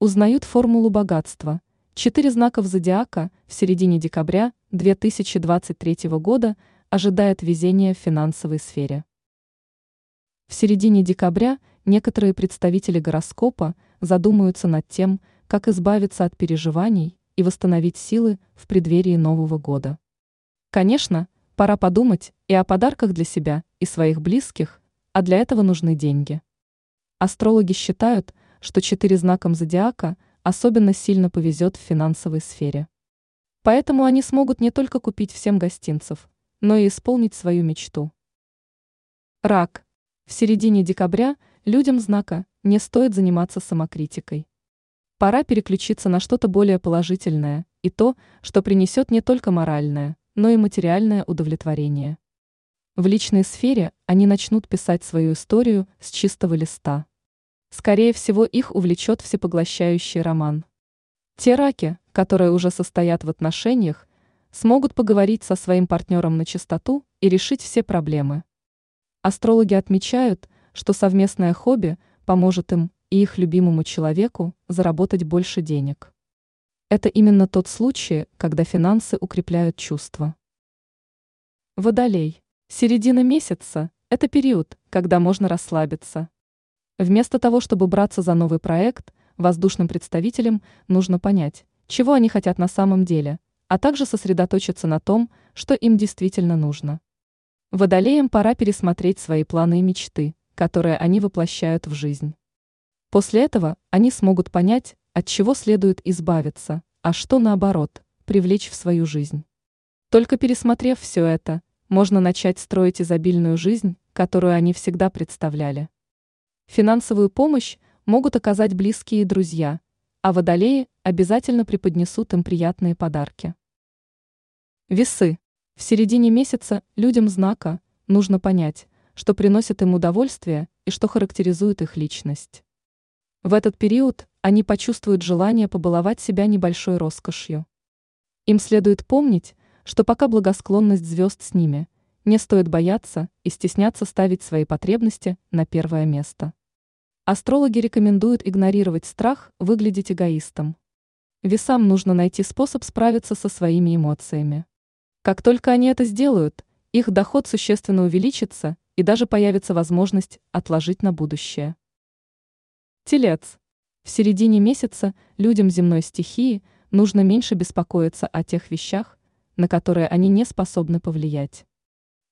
Узнают формулу богатства. Четыре знаков зодиака в середине декабря 2023 года ожидает везение в финансовой сфере. В середине декабря некоторые представители гороскопа задумаются над тем, как избавиться от переживаний и восстановить силы в преддверии Нового года. Конечно, пора подумать и о подарках для себя и своих близких, а для этого нужны деньги. Астрологи считают, что четыре знаком зодиака особенно сильно повезет в финансовой сфере. Поэтому они смогут не только купить всем гостинцев, но и исполнить свою мечту. Рак. В середине декабря людям знака не стоит заниматься самокритикой. Пора переключиться на что-то более положительное и то, что принесет не только моральное, но и материальное удовлетворение. В личной сфере они начнут писать свою историю с чистого листа. Скорее всего, их увлечет всепоглощающий роман. Те раки, которые уже состоят в отношениях, смогут поговорить со своим партнером на чистоту и решить все проблемы. Астрологи отмечают, что совместное хобби поможет им и их любимому человеку заработать больше денег. Это именно тот случай, когда финансы укрепляют чувства. Водолей. Середина месяца – это период, когда можно расслабиться. Вместо того, чтобы браться за новый проект, воздушным представителям нужно понять, чего они хотят на самом деле, а также сосредоточиться на том, что им действительно нужно. Водолеям пора пересмотреть свои планы и мечты, которые они воплощают в жизнь. После этого они смогут понять, от чего следует избавиться, а что наоборот, привлечь в свою жизнь. Только пересмотрев все это, можно начать строить изобильную жизнь, которую они всегда представляли. Финансовую помощь могут оказать близкие и друзья, а водолеи обязательно преподнесут им приятные подарки. Весы. В середине месяца людям знака нужно понять, что приносит им удовольствие и что характеризует их личность. В этот период они почувствуют желание побаловать себя небольшой роскошью. Им следует помнить, что пока благосклонность звезд с ними, не стоит бояться и стесняться ставить свои потребности на первое место. Астрологи рекомендуют игнорировать страх выглядеть эгоистом. Весам нужно найти способ справиться со своими эмоциями. Как только они это сделают, их доход существенно увеличится и даже появится возможность отложить на будущее. Телец. В середине месяца людям земной стихии нужно меньше беспокоиться о тех вещах, на которые они не способны повлиять.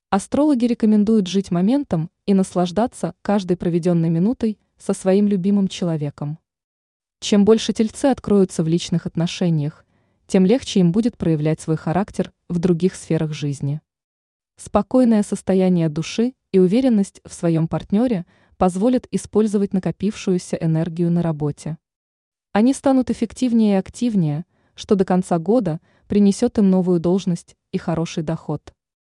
Астрологи рекомендуют жить моментом и наслаждаться каждой проведенной минутой со своим любимым человеком. Чем больше тельцы откроются в личных отношениях, тем легче им будет проявлять свой характер в других сферах жизни. Спокойное состояние души и уверенность в своем партнере позволят использовать накопившуюся энергию на работе. Они станут эффективнее и активнее, что до конца года принесет им новую должность и хороший доход.